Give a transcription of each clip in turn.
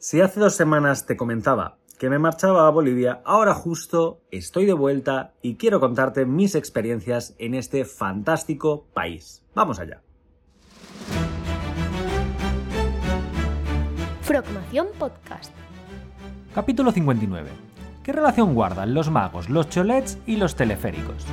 Si hace dos semanas te comentaba que me marchaba a Bolivia, ahora justo estoy de vuelta y quiero contarte mis experiencias en este fantástico país. Vamos allá. Frogmación Podcast. Capítulo 59. ¿Qué relación guardan los magos, los cholets y los teleféricos?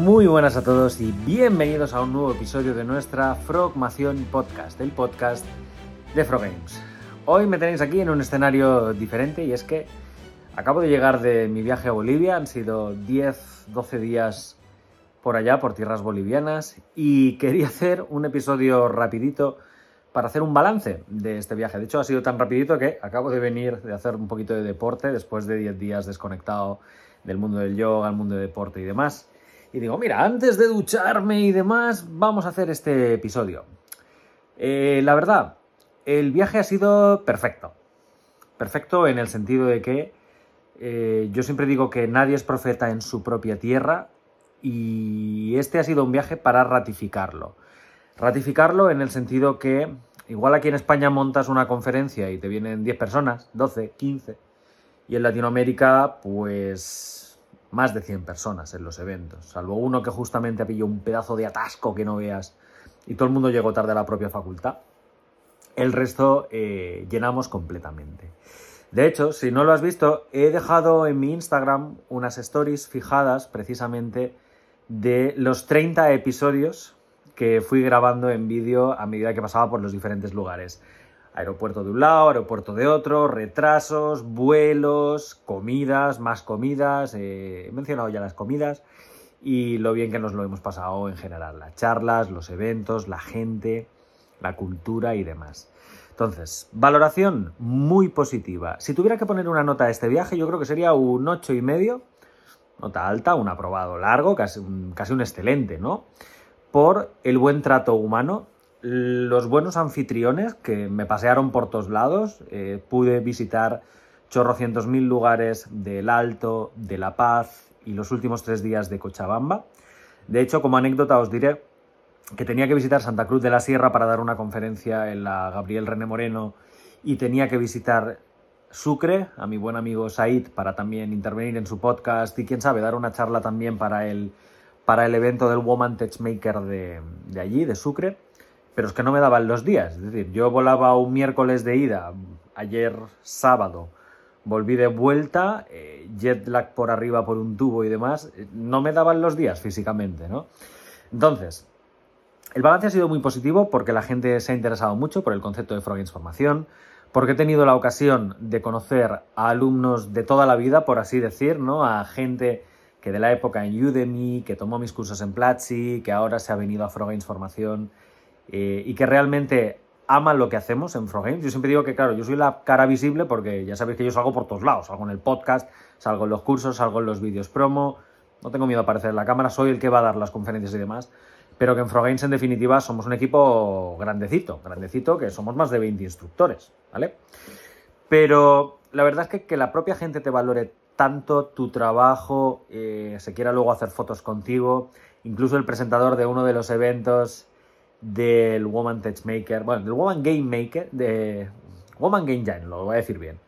Muy buenas a todos y bienvenidos a un nuevo episodio de nuestra Frogmación Podcast, el podcast de Frog Games. Hoy me tenéis aquí en un escenario diferente y es que acabo de llegar de mi viaje a Bolivia, han sido 10, 12 días por allá, por tierras bolivianas, y quería hacer un episodio rapidito para hacer un balance de este viaje. De hecho, ha sido tan rapidito que acabo de venir de hacer un poquito de deporte después de 10 días desconectado del mundo del yoga, el mundo del deporte y demás. Y digo, mira, antes de ducharme y demás, vamos a hacer este episodio. Eh, la verdad, el viaje ha sido perfecto. Perfecto en el sentido de que eh, yo siempre digo que nadie es profeta en su propia tierra y este ha sido un viaje para ratificarlo. Ratificarlo en el sentido que igual aquí en España montas una conferencia y te vienen 10 personas, 12, 15, y en Latinoamérica pues más de 100 personas en los eventos, salvo uno que justamente pillado un pedazo de atasco que no veas y todo el mundo llegó tarde a la propia facultad. El resto eh, llenamos completamente. De hecho, si no lo has visto, he dejado en mi Instagram unas stories fijadas precisamente de los 30 episodios que fui grabando en vídeo a medida que pasaba por los diferentes lugares aeropuerto de un lado, aeropuerto de otro, retrasos, vuelos, comidas, más comidas, eh, he mencionado ya las comidas y lo bien que nos lo hemos pasado en general, las charlas, los eventos, la gente, la cultura y demás. Entonces, valoración muy positiva. Si tuviera que poner una nota a este viaje, yo creo que sería un ocho y medio, nota alta, un aprobado largo, casi casi un excelente, ¿no? Por el buen trato humano los buenos anfitriones que me pasearon por todos lados. Eh, pude visitar chorrocientos mil lugares del Alto, de La Paz y los últimos tres días de Cochabamba. De hecho, como anécdota os diré que tenía que visitar Santa Cruz de la Sierra para dar una conferencia en la Gabriel René Moreno y tenía que visitar Sucre, a mi buen amigo Said, para también intervenir en su podcast y quién sabe, dar una charla también para el, para el evento del Woman Touchmaker de, de allí, de Sucre pero es que no me daban los días. Es decir, yo volaba un miércoles de ida, ayer sábado, volví de vuelta, eh, jet lag por arriba por un tubo y demás, eh, no me daban los días físicamente, ¿no? Entonces, el balance ha sido muy positivo porque la gente se ha interesado mucho por el concepto de Frog Formación, porque he tenido la ocasión de conocer a alumnos de toda la vida, por así decir, ¿no? A gente que de la época en Udemy, que tomó mis cursos en Platzi, que ahora se ha venido a Frog Formación eh, y que realmente aman lo que hacemos en Frogames. Yo siempre digo que, claro, yo soy la cara visible porque ya sabéis que yo salgo por todos lados. Salgo en el podcast, salgo en los cursos, salgo en los vídeos promo. No tengo miedo a aparecer en la cámara, soy el que va a dar las conferencias y demás. Pero que en Frogames, en definitiva, somos un equipo grandecito, grandecito, que somos más de 20 instructores, ¿vale? Pero la verdad es que, que la propia gente te valore tanto tu trabajo, eh, se quiera luego hacer fotos contigo, incluso el presentador de uno de los eventos del Woman Touch Maker, bueno, del Woman Game Maker, de Woman Game Jam, lo voy a decir bien,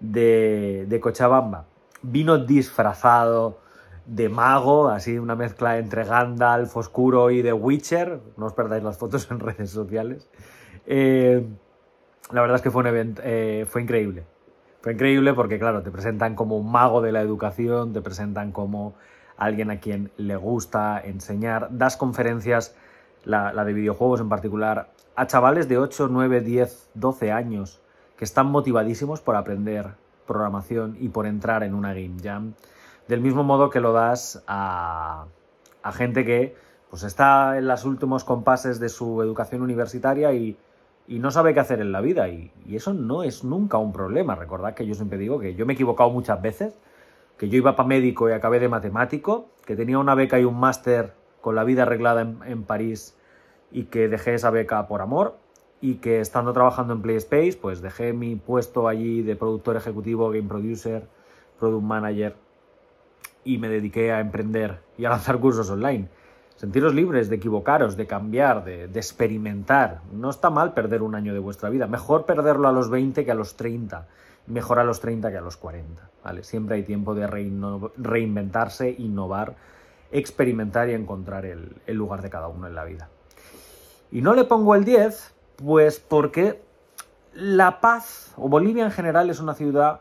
de, de Cochabamba. Vino disfrazado de mago, así una mezcla entre Gandalf oscuro y The Witcher. No os perdáis las fotos en redes sociales. Eh, la verdad es que fue un evento, eh, fue increíble. Fue increíble porque, claro, te presentan como un mago de la educación, te presentan como alguien a quien le gusta enseñar, das conferencias la, de videojuegos en particular, a chavales de 8, 9, 10, 12 años que están motivadísimos por aprender programación y por entrar en una game jam, del mismo modo que lo das a, a gente que pues está en los últimos compases de su educación universitaria y, y no sabe qué hacer en la vida. Y, y, eso no es nunca un problema. Recordad que yo siempre digo que yo me he equivocado muchas veces, que yo iba para médico y acabé de matemático, que tenía una beca y un máster con la vida arreglada en, París y que dejé esa beca por amor y que estando trabajando en PlaySpace, pues dejé mi puesto allí de productor ejecutivo, game producer, product manager y me dediqué a emprender y a lanzar cursos online. Sentiros libres de equivocaros, de cambiar, de, experimentar. No está mal perder un año de vuestra vida. Mejor perderlo a los 20 que a los 30. Mejor a los 30 que a los 40. ¿vale? Siempre hay tiempo de reinventarse, innovar, experimentar y encontrar el, lugar de cada uno en la vida. Y no le pongo el 10, pues porque La Paz, o Bolivia en general, es una ciudad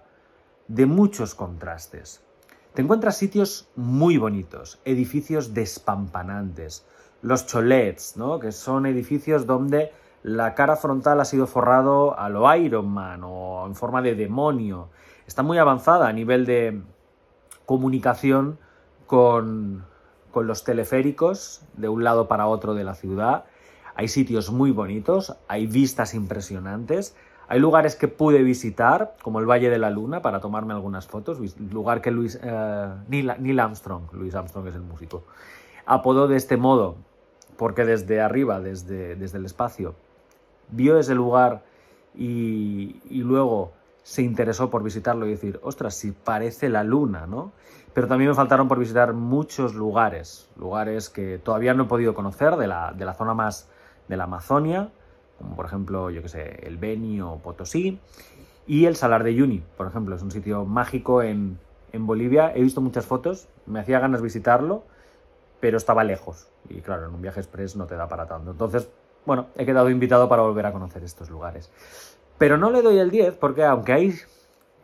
de muchos contrastes. Te encuentras sitios muy bonitos, edificios despampanantes, los cholets, ¿no? que son edificios donde la cara frontal ha sido forrado a lo Iron Man o en forma de demonio. Está muy avanzada a nivel de comunicación con, con los teleféricos de un lado para otro de la ciudad. Hay sitios muy bonitos, hay vistas impresionantes, hay lugares que pude visitar, como el Valle de la Luna, para tomarme algunas fotos, lugar que Luis, eh, Neil, Armstrong, Luis Armstrong es el músico, apodó de este modo, porque desde arriba, desde, desde el espacio, vio ese lugar y, y luego se interesó por visitarlo y decir, ostras, si parece la luna, ¿no? Pero también me faltaron por visitar muchos lugares, lugares que todavía no he podido conocer de la, de la zona más de la Amazonia, como por ejemplo, yo que sé, el Beni o Potosí, y el Salar de Uyuni, por ejemplo, es un sitio mágico en, en Bolivia. He visto muchas fotos, me hacía ganas visitarlo, pero estaba lejos. Y claro, en un viaje express no te da para tanto. Entonces, bueno, he quedado invitado para volver a conocer estos lugares. Pero no le doy el 10 porque aunque hay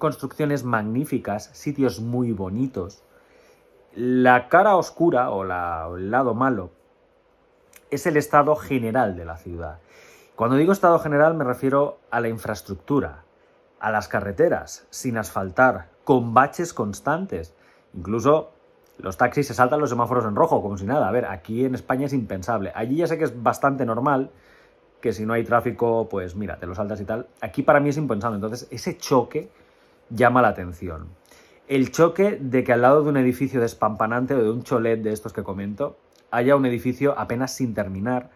construcciones magníficas, sitios muy bonitos, la cara oscura o, el lado malo es el estado general de la ciudad. Cuando digo estado general me refiero a la infraestructura, a las carreteras, sin asfaltar, con baches constantes. Incluso los taxis se saltan los semáforos en rojo, como si nada. A ver, aquí en España es impensable. Allí ya sé que es bastante normal, que si no hay tráfico, pues mira, te lo saltas y tal. Aquí para mí es impensable. Entonces, ese choque llama la atención. El choque de que al lado de un edificio despampanante o de un cholet de estos que comento, haya un edificio apenas sin terminar,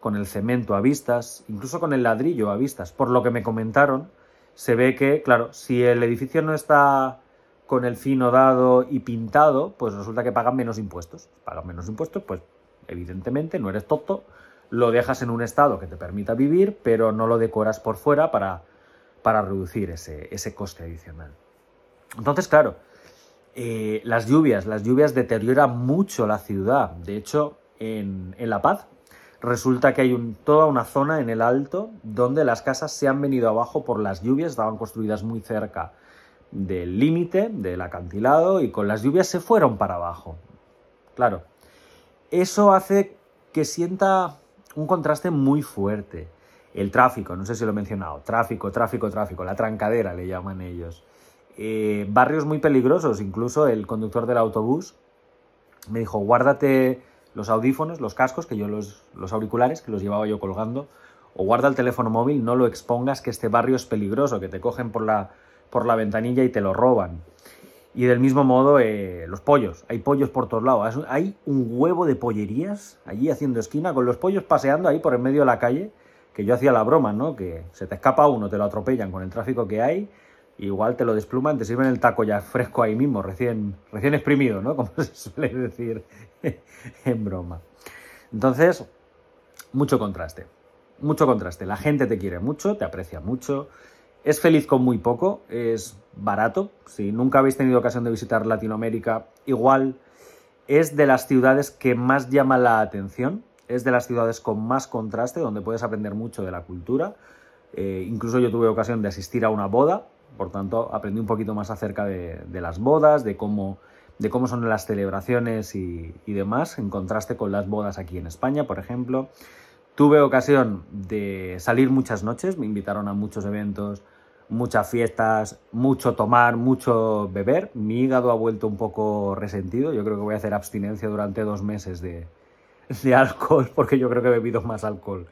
con el cemento a vistas, incluso con el ladrillo a vistas. Por lo que me comentaron, se ve que, claro, si el edificio no está con el fino dado y pintado, pues resulta que pagan menos impuestos. Pagan menos impuestos, pues evidentemente no eres tonto, lo dejas en un estado que te permita vivir, pero no lo decoras por fuera para, para reducir ese, ese coste adicional. Entonces, claro, eh, las lluvias, las lluvias deterioran mucho la ciudad. De hecho, en, en La Paz, Resulta que hay toda una zona en el alto donde las casas se han venido abajo por las lluvias, estaban construidas muy cerca del límite, del acantilado, y con las lluvias se fueron para abajo. Claro, eso hace que sienta un contraste muy fuerte. El tráfico, no sé si lo he mencionado, tráfico, tráfico, tráfico, la trancadera le llaman ellos. Eh, barrios muy peligrosos, incluso el conductor del autobús me dijo, guárdate los audífonos, los cascos, que yo los, los auriculares, que los llevaba yo colgando, o guarda el teléfono móvil, no lo expongas, que este barrio es peligroso, que te cogen por la, por la ventanilla y te lo roban. Y del mismo modo, eh, los pollos. Hay pollos por todos lados. Hay un huevo de pollerías allí haciendo esquina, con los pollos paseando ahí por en medio de la calle, que yo hacía la broma, ¿no? Que se te escapa uno, te lo atropellan con el tráfico que hay, igual te lo despluman, te sirven el taco ya fresco ahí mismo, recién, recién exprimido, ¿no? Como se suele decir en broma. Entonces, mucho contraste. Mucho contraste. La gente te quiere mucho, te aprecia mucho, es feliz con muy poco, es barato. Si nunca habéis tenido ocasión de visitar Latinoamérica, igual es de las ciudades que más llama la atención, es de las ciudades con más contraste, donde puedes aprender mucho de la cultura. Eh, incluso yo tuve ocasión de asistir a una boda, por tanto aprendí un poquito más acerca de las bodas, de cómo de cómo son las celebraciones y, demás, en contraste con las bodas aquí en España, por ejemplo. Tuve ocasión de salir muchas noches, me invitaron a muchos eventos, muchas fiestas, mucho tomar, mucho beber. Mi hígado ha vuelto un poco resentido. Yo creo que voy a hacer abstinencia durante dos meses de, alcohol, porque yo creo que he bebido más alcohol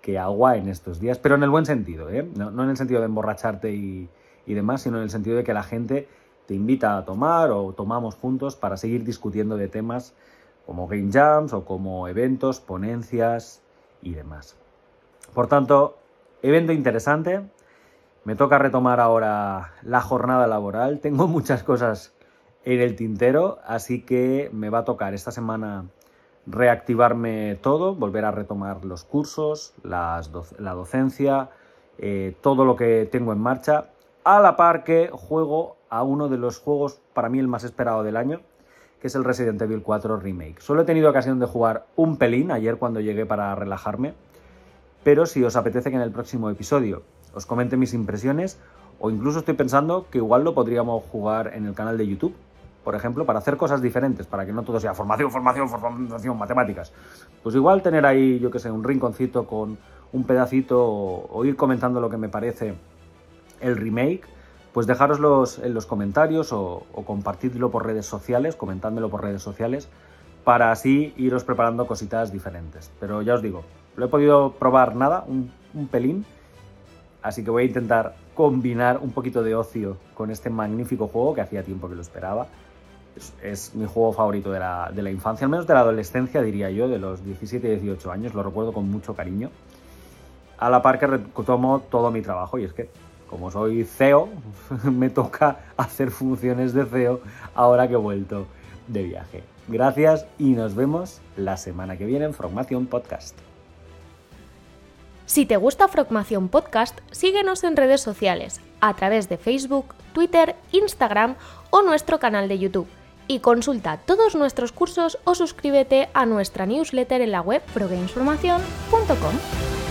que agua en estos días, pero en el buen sentido, ¿eh? no, en el sentido de emborracharte y, y demás, sino en el sentido de que la gente te invita a tomar o tomamos juntos para seguir discutiendo de temas como game jams o como eventos, ponencias y demás. Por tanto, evento interesante. Me toca retomar ahora la jornada laboral. Tengo muchas cosas en el tintero, así que me va a tocar esta semana reactivarme todo, volver a retomar los cursos, la docencia, eh, todo lo que tengo en marcha, a la par que juego a uno de los juegos para mí el más esperado del año, que es el Resident Evil 4 Remake. Solo he tenido ocasión de jugar un pelín ayer cuando llegué para relajarme, pero si os apetece que en el próximo episodio os comente mis impresiones, o incluso estoy pensando que igual lo podríamos jugar en el canal de YouTube, por ejemplo, para hacer cosas diferentes, para que no todo sea formación, formación, formación, matemáticas. Pues igual tener ahí, yo que sé, un rinconcito con un pedacito o, ir comentando lo que me parece el remake, pues dejároslos en los comentarios o, o compartidlo por redes sociales, comentádmelo por redes sociales, para así iros preparando cositas diferentes. Pero ya os digo, lo he podido probar nada, un pelín, así que voy a intentar combinar un poquito de ocio con este magnífico juego que hacía tiempo que lo esperaba es, mi juego favorito de la, infancia, al menos de la adolescencia, diría yo, de los 17 y 18 años, lo recuerdo con mucho cariño. A la par que retomo todo mi trabajo, y es que, como soy CEO, me toca hacer funciones de CEO ahora que he vuelto de viaje. Gracias y nos vemos la semana que viene en Frogmación Podcast. Si te gusta Frogmación Podcast, síguenos en redes sociales, a través de Facebook, Twitter, Instagram o nuestro canal de YouTube y consulta todos nuestros cursos o suscríbete a nuestra newsletter en la web progamesformacion.com.